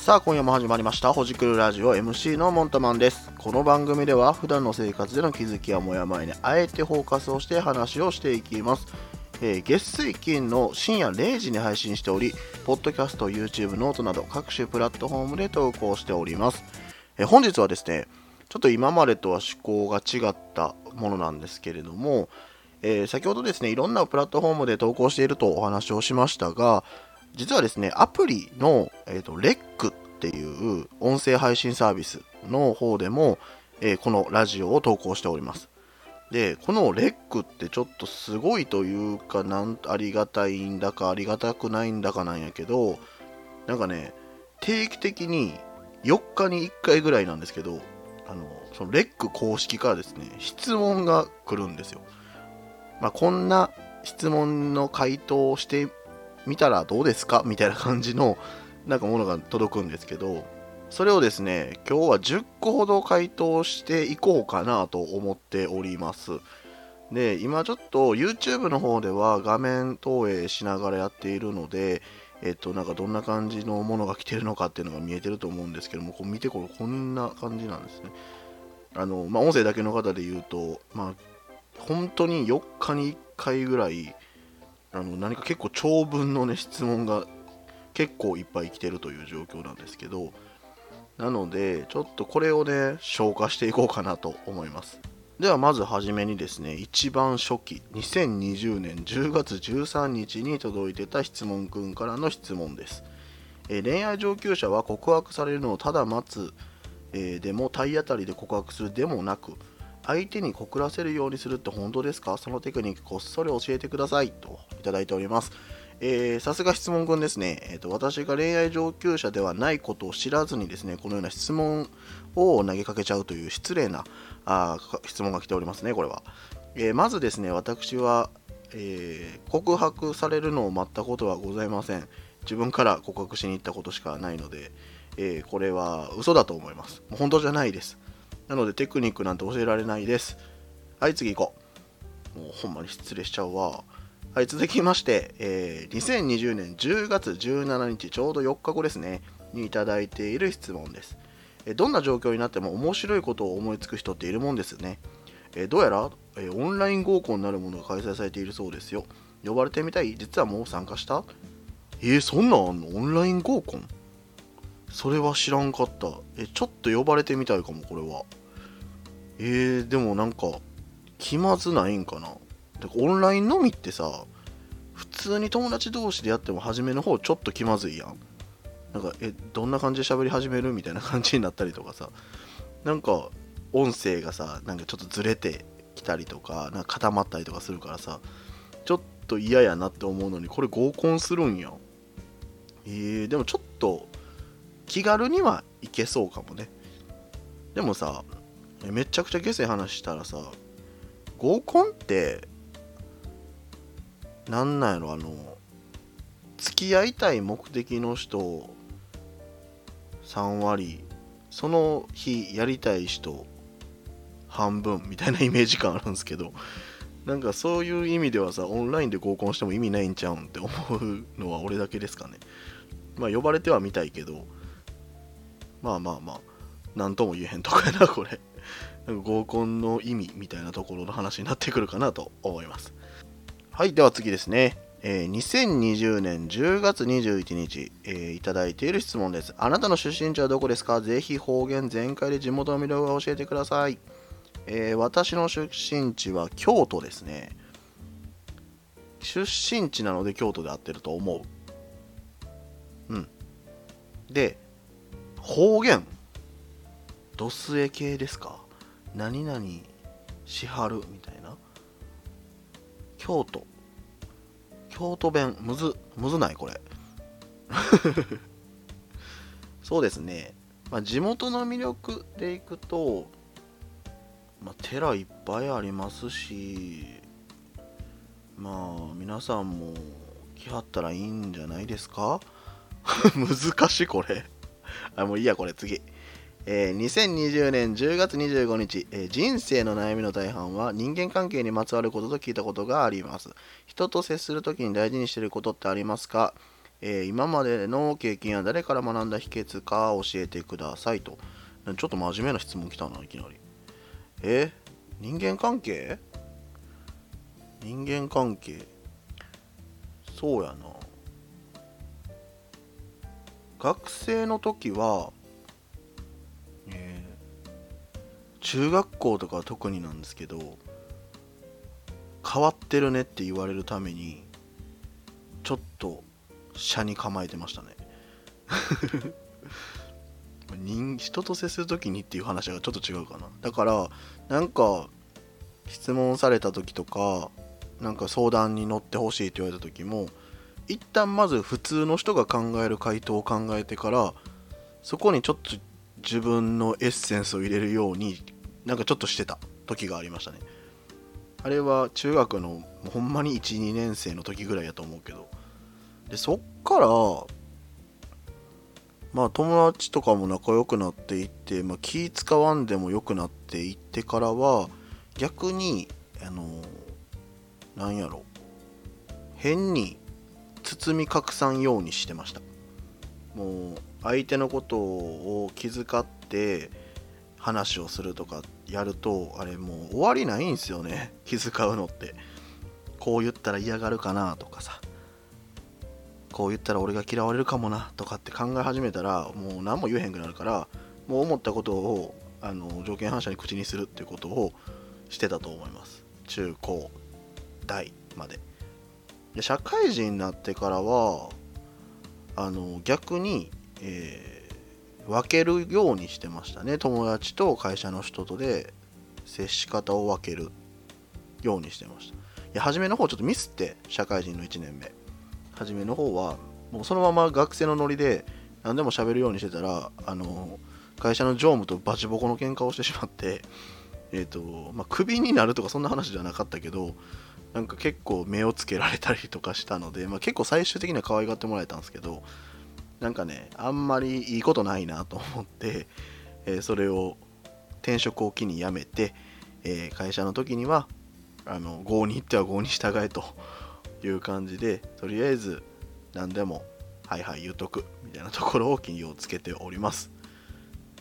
さあ今夜も始まりましたほじくるラジオ MC のモンタマンです。この番組では普段の生活での気づきやモヤモヤにあえてフォーカスをして話をしていきます、えー、月水金の深夜0時に配信しておりポッドキャスト YouTube ノートなど各種プラットフォームで投稿しております、えー、本日はですねちょっと今までとは趣向が違ったものなんですけれども、えー、先ほどですねいろんなプラットフォームで投稿しているとお話をしましたが実はですね、アプリの、えーと、レックっていう音声配信サービスの方でも、えー、このラジオを投稿しております。で、このレックってちょっとすごいというか、なんありがたいんだかありがたくないんだかなんやけど、なんかね、定期的に4日に1回ぐらいなんですけど、あの、そのレック公式からですね、質問が来るんですよ。まあ、こんな質問の回答をして見たらどうですか？みたいな感じのなんかものが届くんですけどそれをですね今日は10個ほど回答していこうかなと思っております。で今ちょっと YouTube の方では画面投影しながらやっているのでえっとなんかどんな感じのものが来てるのかっていうのが見えてると思うんですけどもこう見てこれこんな感じなんですね。あのまあ音声だけの方で言うとまあ本当に4日に1回ぐらいあの何か結構長文のね質問が結構いっぱい来てるという状況なんですけどなのでちょっとこれをね消化していこうかなと思います。ではまずはじめにですね一番初期2020年10月13日に届いてた質問くんからの質問です。え恋愛上級者は告白されるのをただ待つ、えー、でも体当たりで告白するでもなく相手に告らせるようにするって本当ですか？そのテクニックこっそり教えてくださいと。いただいております。さすが質問君ですね、えーと。私が恋愛上級者ではないことを知らずにですね、このような質問を投げかけちゃうという失礼なあ質問が来ておりますね、これは。えー、まずですね、私は、えー、告白されるのを待ったことはございません。自分から告白しに行ったことしかないので、えー、これは嘘だと思います。本当じゃないです。なのでテクニックなんて教えられないです。はい、次行こう。もうほんまに失礼しちゃうわ。はい、続きまして、えー、2020年10月17日、ちょうど4日後ですね、にいただいている質問です。えどんな状況になっても面白いことを思いつく人っているもんですね。えどうやら、えオンライン合コンなるものが開催されているそうですよ。呼ばれてみたい実はもう参加した？えー、そんなんあんの？オンライン合コン？それは知らんかった。え、ちょっと呼ばれてみたいかも、これは。えー、でもなんか気まずないんかな？オンライン飲みってさ普通に友達同士でやっても初めの方ちょっと気まずいやん。なんかえどんな感じで喋り始めるみたいな感じになったりとかさ。なんか音声がさなんかちょっとずれてきたりとかなんか固まったりとかするからさちょっと嫌やなって思うのにこれ合コンするんやえー、でもちょっと気軽にはいけそうかもね。でもさめちゃくちゃ下世話したらさ合コンってなんなんやろあの付き合いたい目的の人3割その日やりたい人半分みたいなイメージ感あるんですけどなんかそういう意味ではさオンラインで合コンしても意味ないんちゃうんって思うのは俺だけですかねまあ呼ばれてはみたいけどまあまあまあ何とも言えへんとこやなこれ合コンの意味みたいなところの話になってくるかなと思います。はい、では次ですね。えー、2020年10月21日、えー、いただいている質問です。あなたの出身地はどこですか？ぜひ方言全開で地元の魅力を教えてください。えー、私の出身地は京都ですね。出身地なので京都で合ってると思う。うん。で、方言。ドスエ系ですか？何々しはるみたいな京都。京都弁。むずむずないこれ。そうですね、まあ、地元の魅力でいくと、まあ、寺いっぱいありますしまあ皆さんも来はったらいいんじゃないですか？難しいこれ。あもういいやこれ。次。えー、2020年10月25日、えー、人生の悩みの大半は人間関係にまつわることと聞いたことがあります。人と接するときに大事にしていることってありますか？えー、今までの経験や誰から学んだ秘訣か教えてくださいと。ちょっと真面目な質問来たな、いきなり。え人間関係？人間関係そうやな。学生の時は、中学校とかは特になんですけど、変わってるねって言われるために、ちょっと車に構えてましたね。人人と接する時にっていう話がちょっと違うかな。だからなんか質問された時とかなんか相談に乗ってほしいって言われた時も一旦まず普通の人が考える回答を考えてからそこにちょっと自分のエッセンスを入れるようになんかちょっとしてた時がありましたね。あれは中学のほんまに12年生の時ぐらいやと思うけど。でそっからまあ友達とかも仲良くなっていって、まあ、気使わんでも良くなっていってからは逆にあのなんやろ。変に包み隠さんようにしてました。もう相手のことを気遣って話をするとかやるとあれもう終わりないんすよね。気遣うのって。こう言ったら嫌がるかなとかさ。こう言ったら俺が嫌われるかもなとかって考え始めたらもう何も言えへんくなるからもう思ったことをあの条件反射に口にするっていうことをしてたと思います。中高大まで。で社会人になってからはあの逆に、えー、分けるようにしてましたね。友達と会社の人とで接し方を分けるようにしてました。いや初めの方ちょっとミスって社会人の1年目。初めの方はもうそのまま学生のノリで何でも喋るようにしてたらあの会社の常務とバチボコの喧嘩をしてしまって えっ、ー、とまあクビになるとかそんな話じゃなかったけどなんか結構目をつけられたりとかしたので、まあ、結構最終的には可愛がってもらえたんですけどなんかねあんまりいいことないなと思って、えー、それを転職を機に辞めて、えー、会社の時にはあの郷に行っては郷に従えという感じでとりあえず何でもはいはい言うとくみたいなところを気をつけております。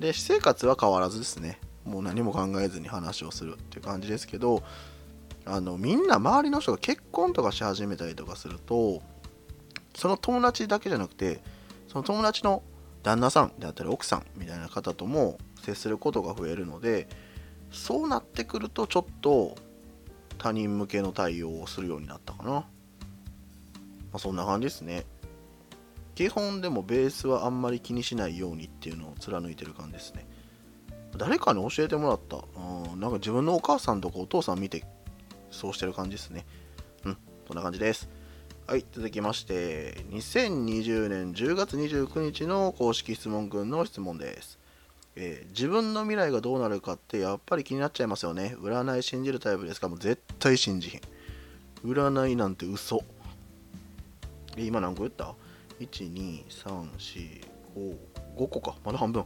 で私生活は変わらずですね。もう何も考えずに話をするっていう感じですけどあのみんな周りの人が結婚とかし始めたりとかするとその友達だけじゃなくてその友達の旦那さんであったり奥さんみたいな方とも接することが増えるのでそうなってくるとちょっと他人向けの対応をするようになったかなまあ、そんな感じですね。基本でもベースはあんまり気にしないようにっていうのを貫いてる感じですね。誰かに教えてもらった。うん、なんか自分のお母さんとかお父さん見てそうしてる感じですね。うん、そんな感じです。はい、続きまして、2020年10月29日の公式質問群の質問です。えー、自分の未来がどうなるかってやっぱり気になっちゃいますよね。占い信じるタイプですか？もう絶対信じひん。占いなんて嘘。え、今何個言った ?1、2、3、4、5、5個か。まだ半分。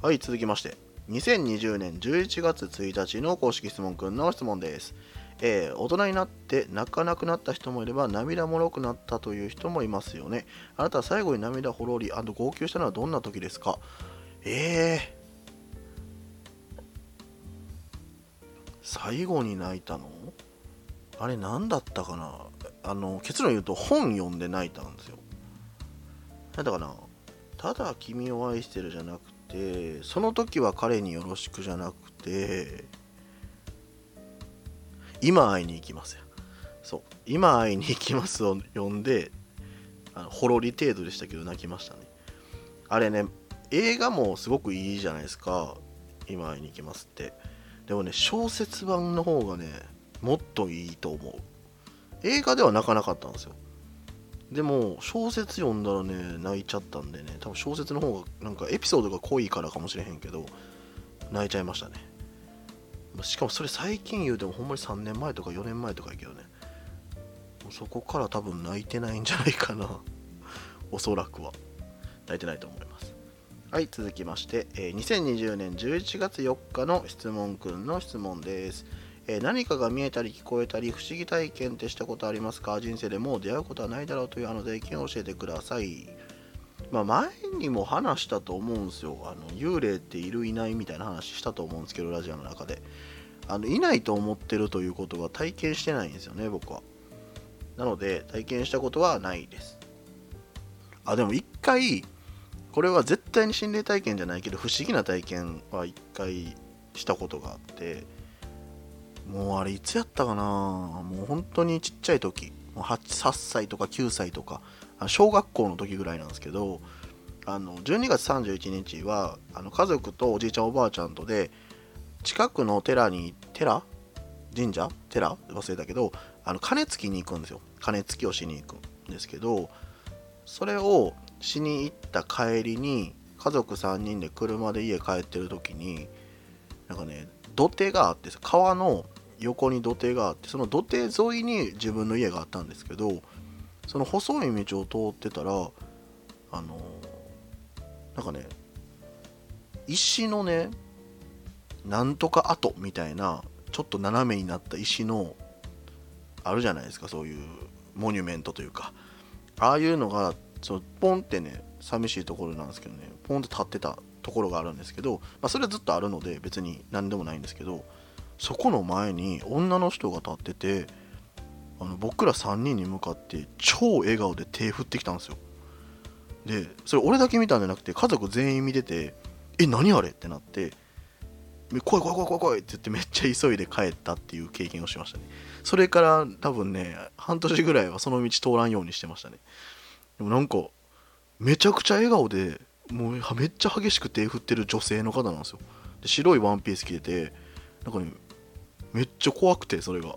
はい、続きまして。2020年11月1日の公式質問くんの質問です。えー、大人になって泣かなくなった人もいれば涙もろくなったという人もいますよね。あなたは最後に涙ほろり号泣したのはどんな時ですか？えー、最後に泣いたの？あれ何だったかな？あの結論言うと本読んで泣いたんですよ。何だかな？ただ君を愛してるじゃなくてその時は彼によろしくじゃなくて今会いに行きますよそう。今会いに行きますを読んであのほろり程度でしたけど泣きましたね。あれね映画もすごくいいじゃないですか。今会いに行きますって。でもね小説版の方がねもっといいと思う。映画では泣かなかったんですよ。でも小説読んだらね泣いちゃったんでね。多分小説の方がなんかエピソードが濃いからかもしれへんけど泣いちゃいましたね。しかもそれ最近言うてもほんまに3年前とか4年前とかやけどね。そこから多分泣いてないんじゃないかな。おそらくは。泣いてないと思います。はい続きまして、えー、2020年11月4日の質問くんの質問です。え、何かが見えたり聞こえたり不思議体験ってしたことありますか？人生でもう出会うことはないだろうというあの税金を教えてください。まあ、前にも話したと思うんですよ。あの幽霊っているいないみたいな話したと思うんですけど、ラジオの中で。あのいないと思ってるということは体験してないんですよね、僕は。なので、体験したことはないです。あ、でも一回、これは絶対に心霊体験じゃないけど、不思議な体験は一回したことがあって、もうあれいつやったかなもう本当にちっちゃい時、もう 8, 8歳とか9歳とか、小学校の時ぐらいなんですけど、あの12月31日はあの家族とおじいちゃんおばあちゃんとで近くの寺に寺？神社？寺？忘れたけどあの鐘つきに行くんですよ。鐘つきをしに行くんですけどそれをしに行った帰りに家族3人で車で家帰ってる時になんかね土手があって川の横に土手があってその土手沿いに自分の家があったんですけどその細い道を通ってたらあのなんかね石のねなんとか跡みたいなちょっと斜めになった石のあるじゃないですかそういうモニュメントというか。ああいうのがそのポンってね寂しいところなんですけどねポンって立ってたところがあるんですけど、まあ、それはずっとあるので別に何でもないんですけどそこの前に女の人が立っててあの僕ら3人に向かって超笑顔で手振ってきたんですよ。でそれ俺だけ見たんじゃなくて家族全員見ててえ何あれ？ってなって怖い怖い怖い怖いって言ってめっちゃ急いで帰ったっていう経験をしましたね。それから多分ね半年ぐらいはその道通らんようにしてましたね。でもなんかめちゃくちゃ笑顔でもうめっちゃ激しく手振ってる女性の方なんですよ。で白いワンピース着ててなんかねめっちゃ怖くてそれが。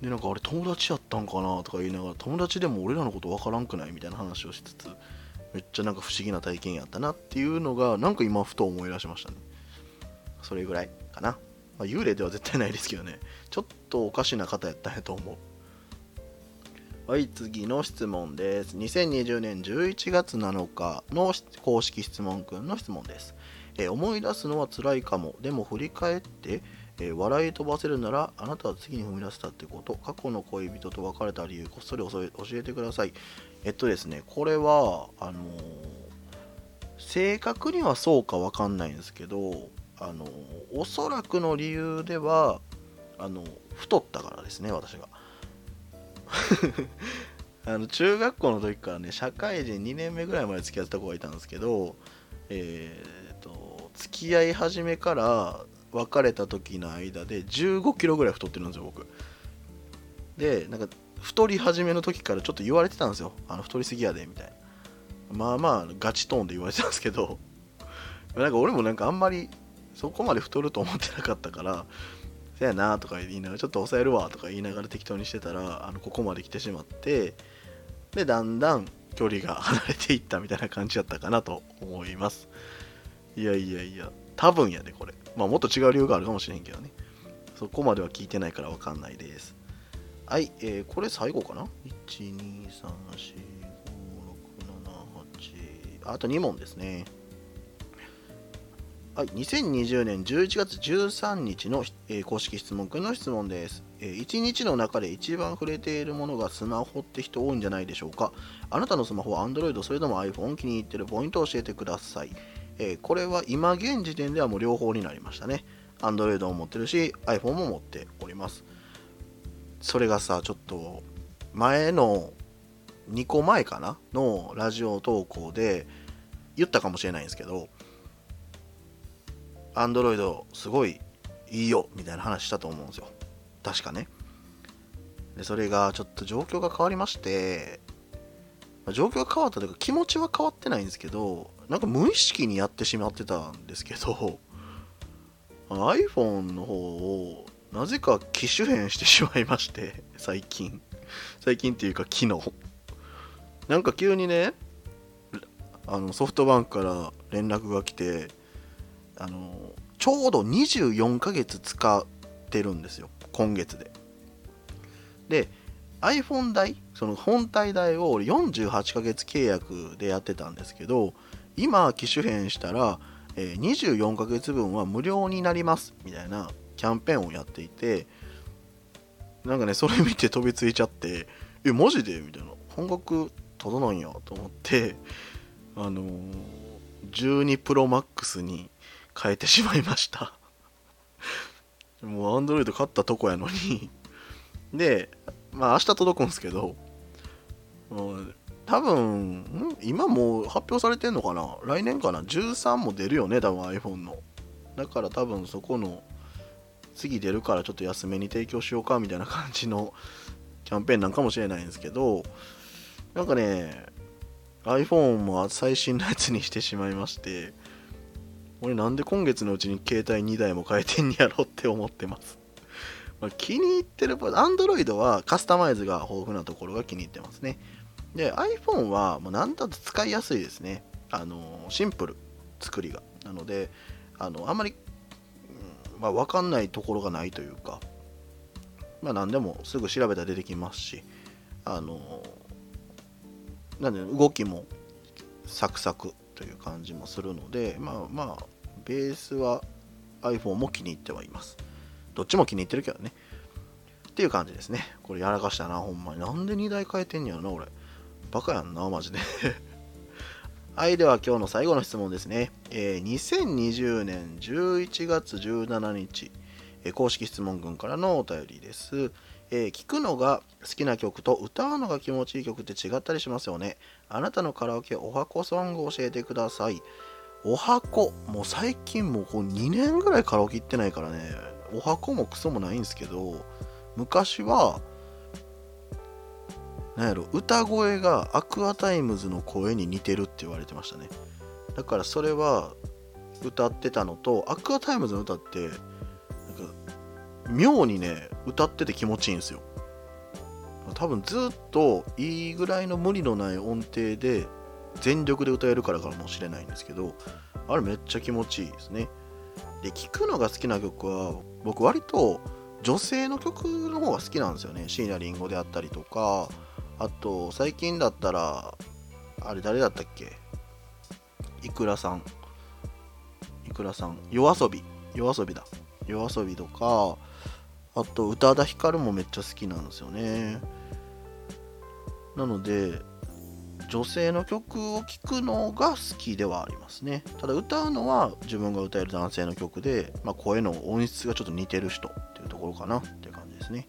でなんかあれ友達やったんかなとか言いながら友達でも俺らのこと分からんくないみたいな話をしつつめっちゃなんか不思議な体験やったなっていうのがなんか今ふと思い出しましたね。それぐらいかな、まあ、幽霊では絶対ないですけどね。ちょっとおかしな方やったんやと思う。はい次の質問です。2020年11月7日の公式質問くんの質問です。え思い出すのは辛いかも。でも振り返ってえー、笑い飛ばせるならあなたは次に踏み出せたってこと過去の恋人と別れた理由こっそり教えてください。えっとですねこれはあのー、正確にはそうか分かんないんですけどあのー、おそらくの理由ではあの太ったからですね私が。あの中学校の時からね社会人2年目ぐらいまで付き合ってた子がいたんですけどえー、っと付き合い始めから別れた時の間で15キロぐらい太ってるんですよ僕。でなんか太り始めの時からちょっと言われてたんですよ。あの太りすぎやでみたいな。まあまあガチトーンで言われてたんですけど。なんか俺もなんかあんまりそこまで太ると思ってなかったからせやなとか言いながらちょっと抑えるわとか言いながら適当にしてたらあのここまで来てしまってでだんだん距離が離れていったみたいな感じだったかなと思います。いやいやいや。多分やでこれまあ、もっと違う理由があるかもしれんけどね。そこまでは聞いてないからわかんないです。はい、えー、これ最後かな ?1、2、3、4、5、6、7、8。あと2問ですね。はい、2020年11月13日の、えー、公式質問くんの質問です、えー、1日の中で一番触れているものがスマホって人多いんじゃないでしょうかあなたのスマホは Android それとも iPhone 気に入ってるポイントを教えてくださいえー、これは今現時点ではもう両方になりましたね。Android も持ってるし、iPhone も持っております。それがさ、ちょっと前の2個前かな？のラジオ投稿で言ったかもしれないんですけど、Android すごいいいよみたいな話したと思うんですよ。確かね。で、それがちょっと状況が変わりまして、状況が変わったというか気持ちは変わってないんですけど、なんか無意識にやってしまってたんですけど iPhone の方をなぜか機種変してしまいまして最近。最近っていうか昨日。なんか急にねあのソフトバンクから連絡が来てあのちょうど24ヶ月使ってるんですよ。今月で。で iPhone 代その本体代を48ヶ月契約でやってたんですけど今機種変したら、えー、24ヶ月分は無料になりますみたいなキャンペーンをやっていてなんかねそれ見て飛びついちゃってえマジで？みたいな。半額ただなんやと思ってあのー、12 Pro Max に変えてしまいました。もう Android 買ったとこやのに。でまあ明日届くんですけど多分今もう発表されてんのかな？来年かな？13も出るよね多分 iPhone の。だから多分そこの次出るからちょっと安めに提供しようかみたいな感じの キャンペーンなんかもしれないんですけどなんかね iPhone も最新のやつにしてしまいまして俺なんで今月のうちに携帯2台も変えてんやろって思ってます。ま、気に入ってる Android はカスタマイズが豊富なところが気に入ってますね。で iPhone はもう何だと使いやすいですね。あのシンプル作りが。なのであのあんまり、まあ、分かんないところがないというかまあ何でもすぐ調べたら出てきますしあのなんで動きもサクサクという感じもするのでまあまあベースは iPhone も気に入ってはいます。どっちも気に入ってるけどね。っていう感じですね。これやらかしたなほんまに。なんで2台変えてんやろな俺。バカやんな、マジで はい、では今日の最後の質問ですね。えー、2020年11月17日、えー、公式しつもん君からのお便りです。えー、聞くのが好きな曲と歌うのが気持ちいい曲って違ったりしますよね。あなたのカラオケおはこソングを教えてください。おはこ、もう最近もうこう2年ぐらいカラオケ行ってないからね、おはこもクソもないんですけど、昔はなんやろ歌声が Aqua Timez の声に似てるって言われてましたね。だからそれは歌ってたのと Aqua Timez の歌ってなんか妙にね歌ってて気持ちいいんですよ。多分ちょうどいいぐらいの無理のない音程で全力で歌えるからかもしれないんですけどあれめっちゃ気持ちいいですね。で聴くのが好きな曲は僕割と女性の曲の方が好きなんですよね。椎名林檎であったりとかあと、最近だったら、あれ誰だったっけ？いくらさん。いくらさん。夜遊び。夜遊びだ。夜遊びとか、あと、宇多田ヒカルもめっちゃ好きなんですよね。なので、女性の曲を聴くのが好きではありますね。ただ歌うのは自分が歌える男性の曲で、まあ、声の音質がちょっと似てる人っていうところかなっていう感じですね。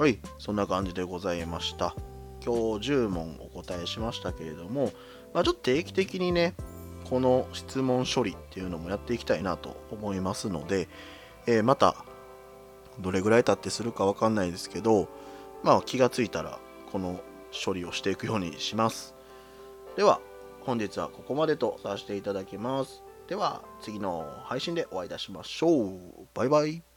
はい、そんな感じでございました。今日10問お答えしましたけれども、まあ、ちょっと定期的にね、この質問処理っていうのもやっていきたいなと思いますので、えー、また、どれぐらい経ってするかわかんないですけど、まあ気がついたらこの処理をしていくようにします。では、本日はここまでとさせていただきます。では、次の配信でお会いいたしましょう。バイバイ。